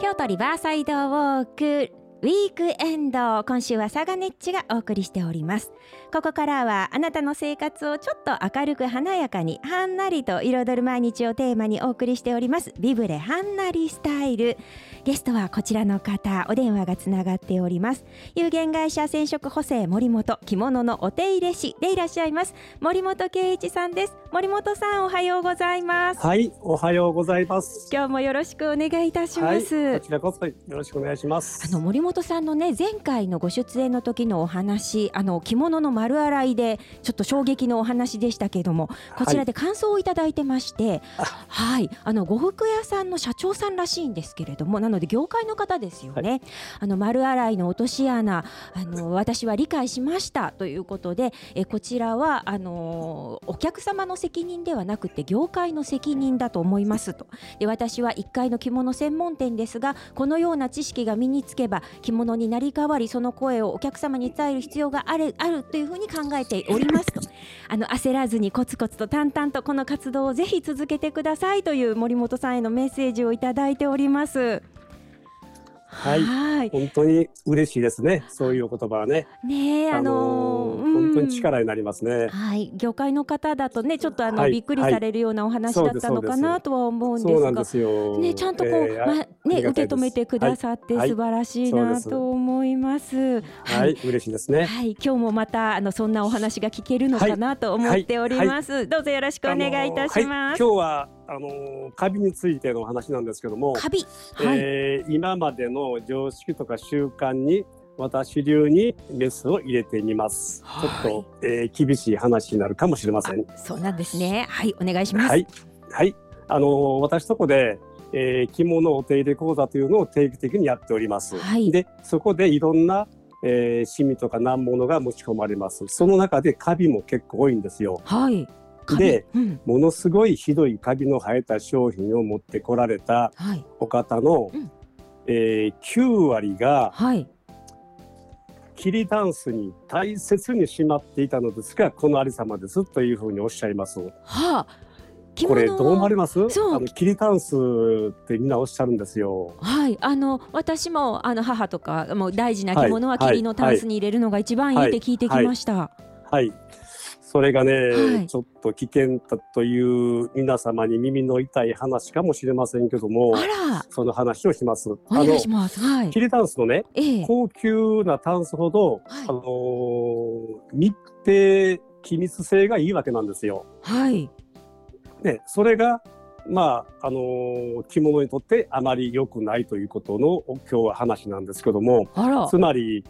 京都リバーサイドウォークウィークエンド今週はサガネッチがお送りしております。ここからはあなたの生活をちょっと明るく華やかにはんなりと彩る毎日をテーマにお送りしております。ビブレはんなりスタイル。ゲストはこちらの方お電話がつながっております。有限会社染色補正森本着物のお手入れ師でいらっしゃいます森本圭一さんです。森本さんおはようございます。はいおはようございます。今日もよろしくお願いいたします、はい、こちらこそよろしくお願いします。あの森本さんのね前回のご出演の時のお話あの着物の丸洗いでちょっと衝撃のお話でしたけれどもこちらで感想をいただいてまして、はい、はい、あの呉服屋さんの社長さんらしいんですけれどもなので業界の方ですよね、はい、あの丸洗いの落とし穴あの私は理解しましたということでえこちらはあのお客様の責任ではなくて業界の責任だと思いますとで私は1階の着物専門店ですがこのような知識が身につけば着物になり変わりその声をお客様に伝える必要があるあるというふうに考えておりますと あの焦らずにコツコツと淡々とこの活動をぜひ続けてくださいという森本さんへのメッセージをいただいております。はい、はい、本当に嬉しいですね。そういう言葉はね。ねあのー、本当に力になりますね。はい、業界の方だとね、ちょっとあの、はい、びっくりされるようなお話だったのかなとは思うんですが。すね、ちゃんとこう、えー、まね、受け止めてくださって素晴らしいなと思います。はい、嬉しいですね。はい、今日もまたあのそんなお話が聞けるのかなと思っております。どうぞよろしくお願いいたします。今日はあのカビについての話なんですけども、カビ、はい、えー、今までの常識とか習慣に私流にメスを入れてみます。はい、ちょっと、えー、厳しい話になるかもしれません。そうなんですね。はい、お願いします。はい、はい、あの私とこで、えー、着物お手入れ講座というのを定期的にやっております。はい、で、そこでいろんなえー、シミとか難物が持ち込まれます。その中でカビも結構多いんですよ。はい。で、うん、ものすごいひどいカビの生えた商品を持ってこられたお方の、はいうん、えー、9割が、はい、桐タンスに大切にしまっていたのですがこのありさまですというふうにおっしゃいます。はあこれどう思われます？そう。キリタンスってみんなおっしゃるんですよ。はい。あの私もあの母とかもう大事な着物は霧のタンスに入れるのが一番い。いって聞いてきました、はい、はいはい、それがね、はい、ちょっと危険だという皆様に耳の痛い話かもしれませんけども、その話をします。お願いします。はい。キリタンスのね、ええ、高級なタンスほど、はい、あのー、密閉機密性がいいわけなんですよ。はい。ね、それがまああのー、着物にとってあまり良くないということの今日は話なんですけども。つまり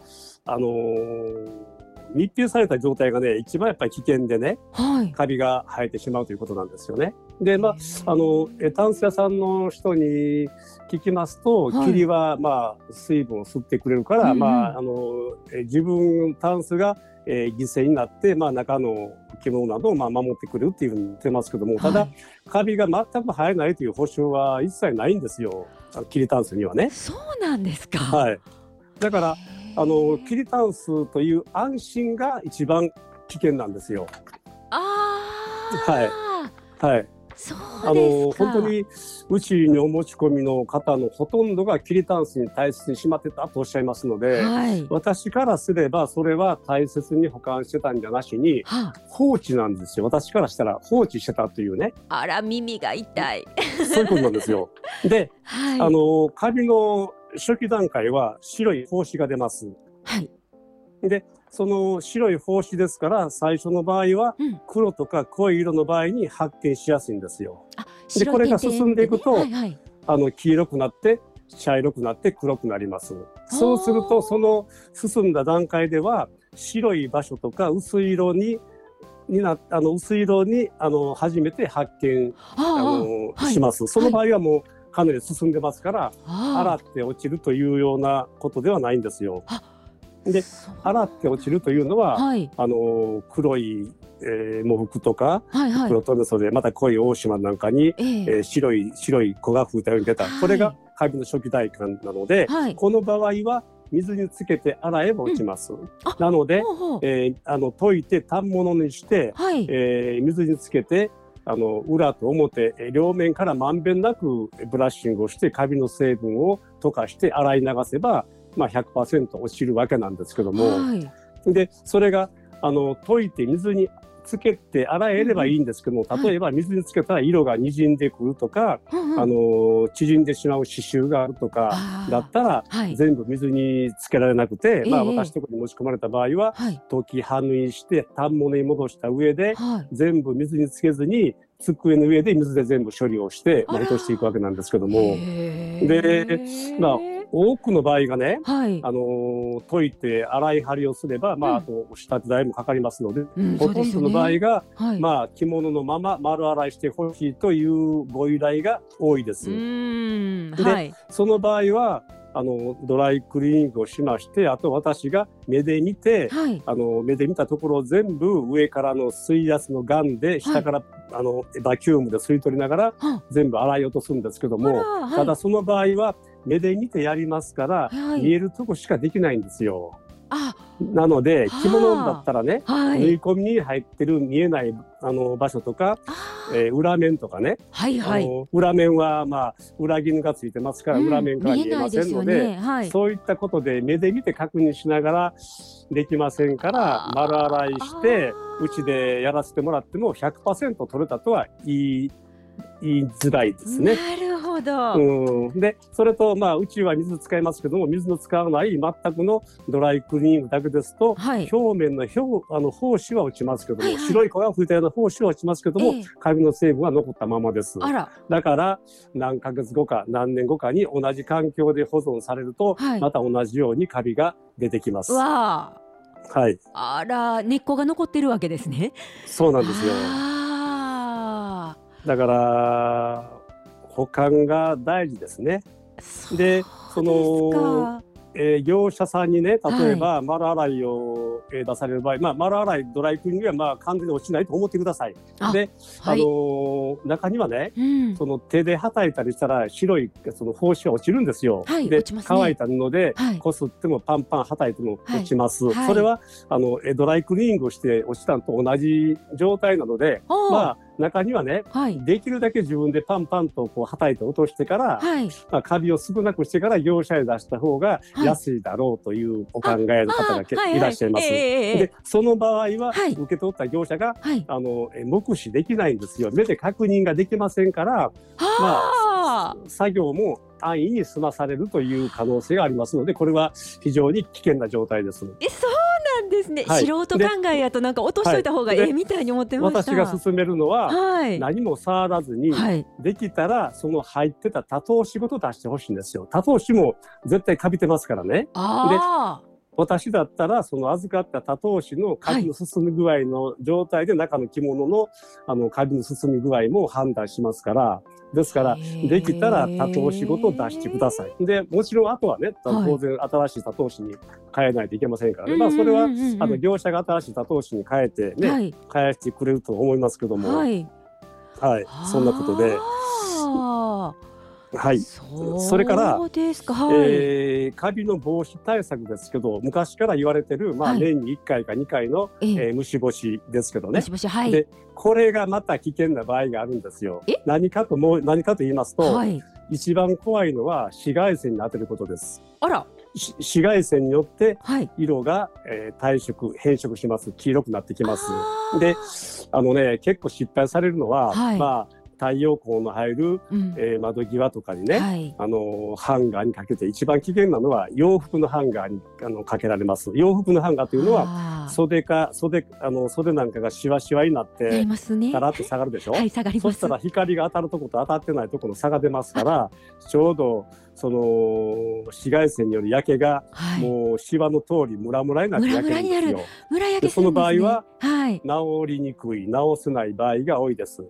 あのー密閉された状態がね一番やっぱり危険でね、はい、カビが生えてしまうということなんですよね。でまああのタンス屋さんの人に聞きますと、はい、霧はまあ水分を吸ってくれるから、うん、まああの自分タンスが、えー、犠牲になって、まあ、中の着物などをまあ守ってくれるっていうふうに言ってますけども、ただ、はい、カビが全く生えないという保証は一切ないんですよ。霧タンスにはね。そうなんですか、はい、だからあのキリタンスという安心が一番危険なんですよ。あはい。はい。あの本当にうちにお持ち込みの方のほとんどがキリタンスに大切にしまってたとおっしゃいますので、はい、私からすればそれは大切に保管してたんじゃなしに、は放置なんですよ。私からしたら放置してたというね。あら耳が痛い。そういうことなんですよ。で、はい、あのカビの初期段階は白い胞子が出ます。はい。で、その白い胞子ですから、最初の場合は黒とか濃い色の場合に発見しやすいんですよ。うん、で、これが進んでいくと、はいはい、あの黄色くなって茶色くなって黒くなります。そうすると、その進んだ段階では白い場所とか薄い色にになあの薄い色にあの初めて発見あの、はい、します。その場合はもう、かなり進んでますから洗って落ちるというようなことではないんですよ。で洗って落ちるというのは、はい、あの黒い、えー、喪服とか、はいはい、黒留袖また濃い大島なんかに、えー、えー、白い白い子が吹いたように出た、はい、これがカビの初期大寒なので、はい、この場合は水につけて洗えば落ちます。うん、なので、ほうほう。えー、あの溶いて反物にして、はい、えー、水につけてああの裏と表両面からまんべんなくブラッシングをしてカビの成分を溶かして洗い流せば、まあ100%落ちるわけなんですけども、はい、でそれがあの溶いて水につけて洗えればいいんですけども、例えば水につけたら色がにじんでくるとか、あの縮んでしまう刺繍があるとかだったら、全部水につけられなくて、まあ私とこに持ち込まれた場合は、溶きはぬいして反物に戻した上で、全部水につけずに机の上で水で全部処理をして、まあ、落としていくわけなんですけども。で、まあ多くの場合がね、はい、あの溶いて洗い張りをすれば、まあ、あと仕立て代もかかりますので、うん、ほとんどの場合が、はい、まあ、着物のまま丸洗いしてほしいというご依頼が多いです。で、はい、その場合はあのドライクリーニングをしましてあと私が目で見て、はい、あの目で見たところを全部上からの水圧のガンで下から、はい、あのバキュームで吸い取りながら全部洗い落とすんですけども、ただその場合は目で見てやりますから、はい、見えるとこしかできないんですよ。あなので着物だったらね、はい、縫い込みに入ってる見えないあの場所とか、えー、裏面とかね、はいはい、裏面はまあ裏絹がついてますから、裏面から見えませんので、ね。はい、そういったことで目で見て確認しながらできませんから丸洗いしてうちでやらせてもらっても100%取れたとは言い言いづらいですね。なるほど。うん、でそれとまあうちは水使いますけども水の使わない全くのドライクリーニングだけですと、はい、表面の表あの胞子は落ちますけども、はいはい、白い粉が吹いたような胞子は落ちますけども、えー、カビの成分は残ったままです。だから何ヶ月後か何年後かに同じ環境で保存されると、はい、また同じようにカビが出てきます。わはい。あら根っこが残ってるわけですね。そうなんですよ。だから保管が大事ですね。でそのえー、業者さんにね例えば丸洗いを、えー、出される場合、まあ、丸洗いドライクリーニングはまあ完全に落ちないと思ってください。で、はい、あのー、中にはね、うん、その手ではたいたりしたら白いその胞子が落ちるんですよ。はい、で、ね、乾いた布でこすってもパンパンはたいても落ちます。はい、それはあのドライクリーニングをして落ちたのと同じ状態なのでまあ中にはね、はい、できるだけ自分でパンパンとこうはたいて落としてから、はい、まあ、カビを少なくしてから業者へ出した方が安いだろうというお考えの方がけ、い、らっしゃいます。でその場合は、受け取った業者が、あの目視できないんですよ。目で確認ができませんから、まあ、作業も安易に済まされるという可能性がありますのでこれは非常に危険な状態です。えそですね、はい、素人考えやとなんか落としといた方がええみたいに思ってました、私が勧めるのは、はい、何も触らずに、はい、できたらその入ってた多頭紙ごと出してほしいんですよ。多頭紙も絶対かびてますからね。で私だったらその預かった多頭紙のカビの進み具合の状態で中の着物のあのカビの進み具合も判断しますからですからできたら多頭紙ごと出してください。でもちろんあとはね当然新しい多頭紙に変えないといけませんからね、まあ、それはあの業者が新しい多頭紙に変えてね、はい、変えてくれると思いますけども、はい、はい、そんなことで。はい。それから、はい、えー、カビの防止対策ですけど、昔から言われてる、まあ、年に1回か2回の、えー、えー、虫干しですけどね。虫干し、はい。で、これがまた危険な場合があるんですよ。何かともう、何かと言いますと、はい、一番怖いのは紫外線に当てることです。あら。紫外線によって色が、はい、えー、退色変色します黄色くなってきますであのね結構失敗されるのは、はい、まあ太陽光の入る、うん、えー、窓際とかにね、はい、あのハンガーにかけて一番危険なのは洋服のハンガーにあのかけられます。洋服のハンガーというのは袖か袖あの袖なんかがしわしわになってガラッと下がるでしょ、はい、下がります。そしたら光が当たるとこと当たってないところの差が出ますからちょうどその紫外線による焼けが、はい、もうシワの通りムラムラになって焼けるんですよ。ムラ焼け、ね、その場合は、はい、治りにくい治せない場合が多いです。で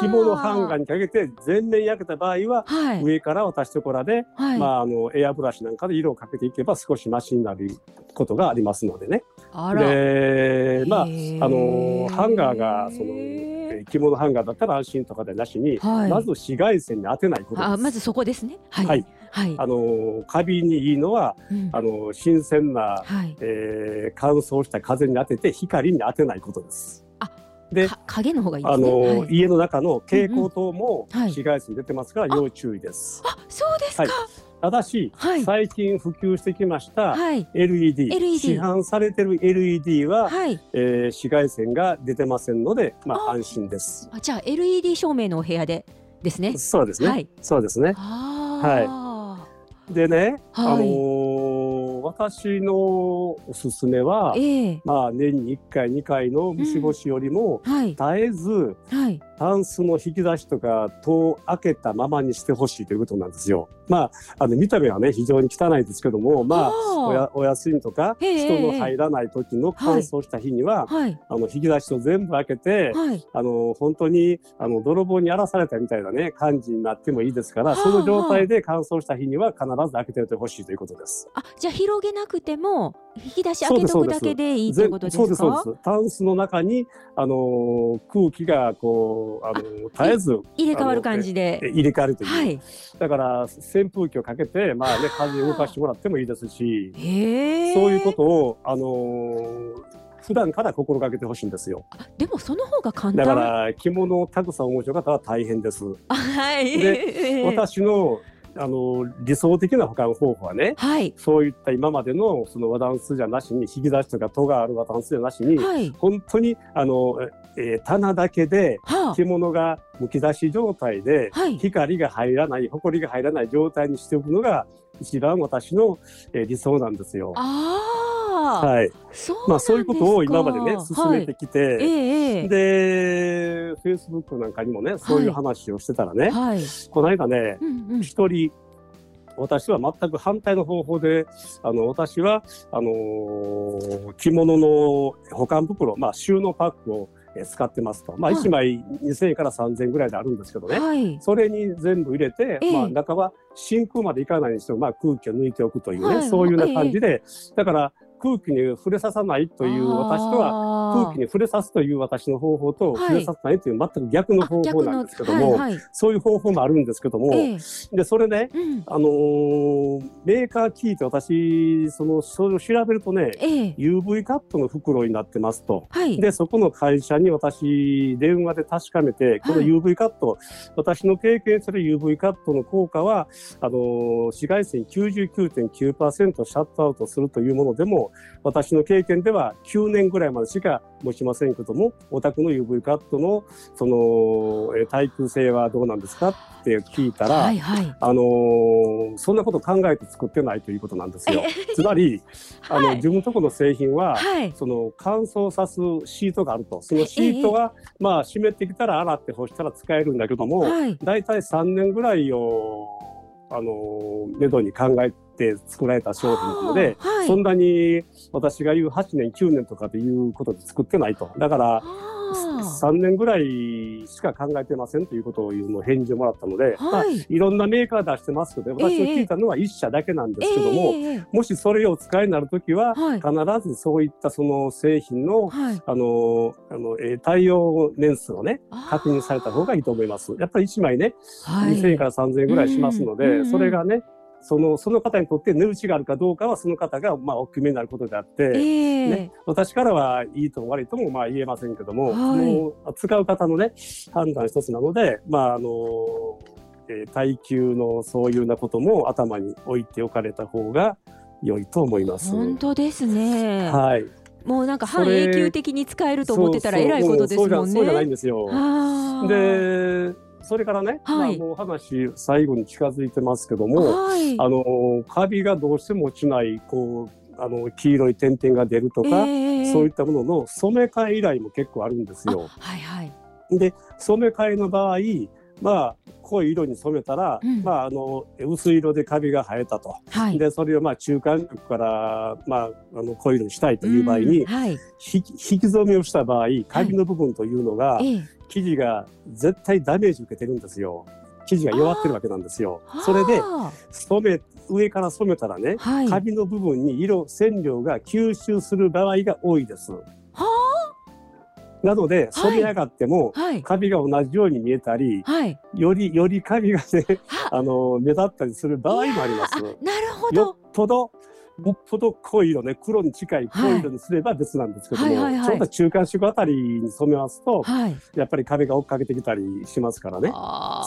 着物ハンガーにかけて全面焼けた場合は、はい、上から渡しところで、はい、まああのエアブラシなんかで色をかけていけば少しマシになることがありますのでね。でまああのハンガーがその着物ハンガーだったら安心とかでなしに、はい、まず紫外線に当てないことあまずそこですね。はい。はい、はい、あのカビにいいのは、うん、あの新鮮な、はい、えー、乾燥した風に当てて光に当てないことです。あで影の方がいい、ね、あの、はい、家の中の蛍光灯も紫外線出てますから要注意です。あそうですか、ただし、はい、最近普及してきました LED,、はい、市販されてる LED は、はい、えー、紫外線が出てませんので、まあ安心です。あじゃあ LED 照明のお部屋でですね。そうですね。はい、そうですね。はい。でね、あのー、私のおすすめは、えー、まあ年に1回2回の虫干しよりも、うん、絶えず、はい、タンスの引き出しとか戸を開けたままにしてほしいということなんですよ。まあ、あの見た目はね非常に汚いですけども、まあ、おやお休みとか人の入らない時の乾燥した日には、はい、あの引き出しを全部開けて、はい、あの本当にあの泥棒に荒らされたみたいなね感じになってもいいですから、その状態で乾燥した日には必ず開けておいてほしいということです。あ、じゃあ広げなくても引き出し開けとくだけでいいということですか？そうですそうです。タンスの中にあの空気がこうあの絶えず入れ替わる感じで入れ替わるという、はい、だから扇風機をかけてまあね 風動かしてもらってもいいですしそういうことをあの普段から心がけてほしいんですよ。でもその方が簡単。だから着物をたくさんお持ちの方は大変です。はい。で、私のあの理想的な保管方法はね、はい、そういった今までのその和ダンスじゃなしに引き出しとか戸がある和ダンスじゃなしに、はい、本当にあの、えー、棚だけで着物がむき出し状態で、はい、光が入らない埃が入らない状態にしておくのが一番私の、えー、理想なんですよ。あはい。まあそういうことを今までね進めてきて、はいえー、で、フェイスブックなんかにもねそういう話をしてたらね、はい、この間ね一、うんうん、人私は全く反対の方法で、あの、私は、あのー、着物の保管袋、まあ、収納パックを使ってますと。まあ、1枚2000円から3000円ぐらいであるんですけどね。はい、それに全部入れて、えー、まあ、中は真空までいかないにしても、まあ、空気を抜いておくというね、はい、そういうような感じで、えー、だから、空気に触れささないという私とは空気に触れさすという私の方法と触れさせないという全く逆の方法なんですけども、はいはい、そういう方法もあるんですけども、えー、でそれね、うん、あのー、メーカー聞いて私そのそれを調べるとね、えー、UV カットの袋になってますと、はい、でそこの会社に私電話で確かめてこの UV カット、私の経験する UV カットの効果はあのー、紫外線99.9%シャットアウトするというものでも私の経験では9年ぐらいまでしか持ちませんけどもお宅の UV カットのその耐久性はどうなんですかって聞いたら、はいはい、あのー、そんなこと考えて作ってないということなんですよ。つまり、あの、はい、自分のところの製品は、はい、その乾燥さすシートがあると。そのシートが、まあ湿ってきたら洗って干したら使えるんだけども、はい、大体3年ぐらいをあのめどに考えて作られた商品なので、はい、そんなに私が言う8年9年とかということで作ってないと。だから3年ぐらいしか考えてませんということを言うの返事をもらったので、はい。まあ、いろんなメーカー出してますけど私が聞いたのは1社だけなんですけども、えー、もしそれをお使いになるときは、はい、必ずそういったその製品の、はい、あのあの、えー、対応年数をね確認された方がいいと思います。やっぱり1枚ね、はい、2000円から3000円ぐらいしますので、うんうんうん、それがねそのその方にとって値打ちがあるかどうかはその方がまあお決めになることであって、えー、ね、私からはいいとも悪いともまあ言えませんけども、はい、使う方のね判断一つなのでまああの、えー、耐久のそういうようなことも頭に置いておかれた方が良いと思います。本当ですね。はい。もうなんか半永久的に使えると思ってたらえらいことですもんね。そうじゃないんですよ。でそれからね、はい、まあ、もう話最後に近づいてますけども、はい、あのカビがどうしても落ちないこうあの黄色い点々が出るとか、えー、そういったものの染め替え依頼も結構あるんですよ。はいはい、で染め替えの場合まあ濃い色に染めたら、うん、まあ、あの薄い色でカビが生えたと、はい、でそれをまあ中間色から、まあ、あの濃い色にしたいという場合に、うんはい、引き染めをした場合カビの部分というのが、はい、生地が絶対ダメージ受けてるんですよ。生地が弱ってるわけなんですよ。それで染め上から染めたらね、カビの部分に色染料が吸収する場合が多いです。なので、染め上がっても、はい、カビが同じように見えたり、はい、より、よりカビがね、あの、目立ったりする場合もあります。なるほど。よっぽど、よっぽど濃い色ね黒に近い濃い色にすれば別なんですけども、はいはいはい。はい、ちょうど中間色あたりに染めますと、はい、やっぱり壁が追っかけてきたりしますからね。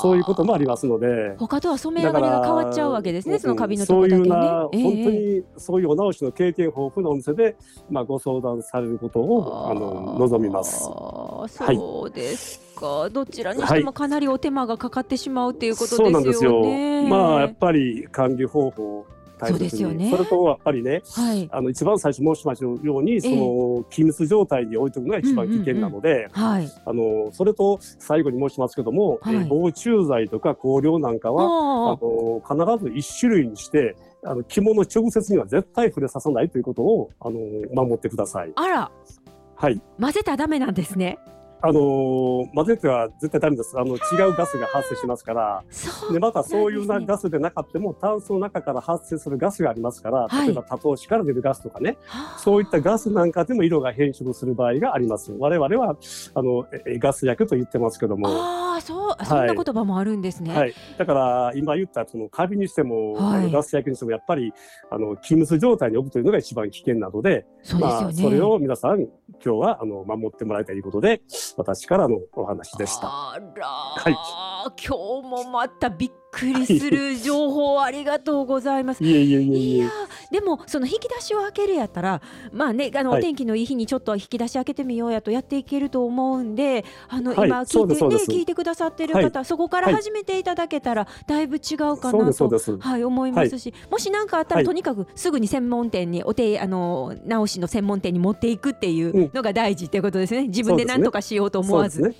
そういうこともありますので。他とは染め上がりが変わっちゃうわけですねそのカビのとこだけ、ね、そういうな、えー、本当にそういうお直しの経験豊富なお店で、まあ、ご相談されることをあの望みます。そうですか、はい、どちらにしてもかなりお手間がかかってしまうっていうことですよね。そうなんですよ。まあやっぱり管理方法大切に。そ,、ね、それとやっぱりね、はい、あの一番最初申しましたようにその機密状態に置いておくのが一番危険なので、あのそれと最後に申しますけども、はい、防虫剤とか香料なんかはあの必ず一種類にしてあの着物直接には絶対触れさせないということをあの守ってください。あら、はい、混ぜたらダメなんですね。あのー、混ぜては絶対ダメです。あの違うガスが発生しますから。で、またそういうなガスでなかっても、タンスの中から発生するガスがありますから、例えば多頭紙から出るガスとかね、そういったガスなんかでも色が変色する場合があります。我々はあのガス薬と言ってますけども。ああ、そう、そんな言葉もあるんですね。はい。だから今言ったそのカビにしても、はい、ガス薬にしてもやっぱりあの気密状態に置くというのが一番危険なので、そうですよね。まあ、それを皆さん今日はあの守ってもらいたいということで。私からのお話でした。はい、今日もまたびっくりする情報ありがとうございます。いえいえいやでもその引き出しを開けるやったらまあねあの、はい、お天気のいい日にちょっと引き出し開けてみようやとやっていけると思うんであの、はい、今聞いてね聞いてくださってる方、そこから始めていただけたらだいぶ違うかなとはい。思いますし、もし何かあったらとにかくすぐに専門店にお手あの直しの専門店に持っていくっていうのが大事っていうことですね。自分で何とかしようと思わず。ね、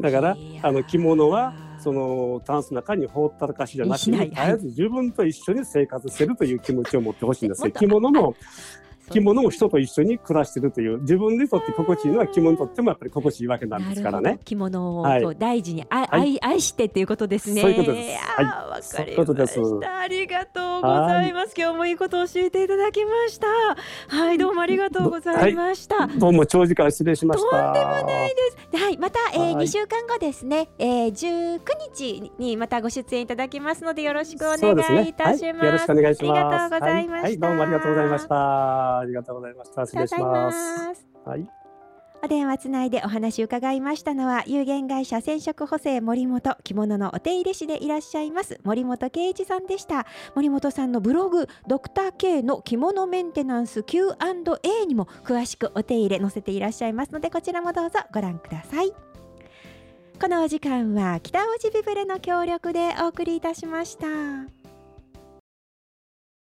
だからあの着物はそのタンスの中に放ったらかしじゃなくて、絶えず自分と一緒に生活してるという気持ちを持ってほしいんですよ。着物も着物も人と一緒に暮らしてるという自分にとって心地いいのは着物にとってもやっぱり心地いいわけなんですからね。着物を大事に、はい、愛愛してっていうことですね。そういうことです。はい、わかりました。ありがとうございます。今日もいいことを教えていただきました。はい、どうもありがとうございました。はい、どうも長時間失礼しました。とんでもないです。はい、また、えー、2週間後ですね、えー、19日にまたご出演いただきますのでよろしくお願いいたします。すねはい、よろしくお願いします。ありがとうございました。はい、どうもありがとうございました。ありがとうございました。失礼します。はい。お電話つないでお話伺いましたのは有限会社染色補正森本着物のお手入れ師でいらっしゃいます森本圭一さんでした森本さんのブログドクター K の着物メンテナンス Q&A にも詳しくお手入れ載せていらっしゃいますのでこちらもどうぞご覧くださいこのお時間は北大路ビブレの協力でお送りいたしました。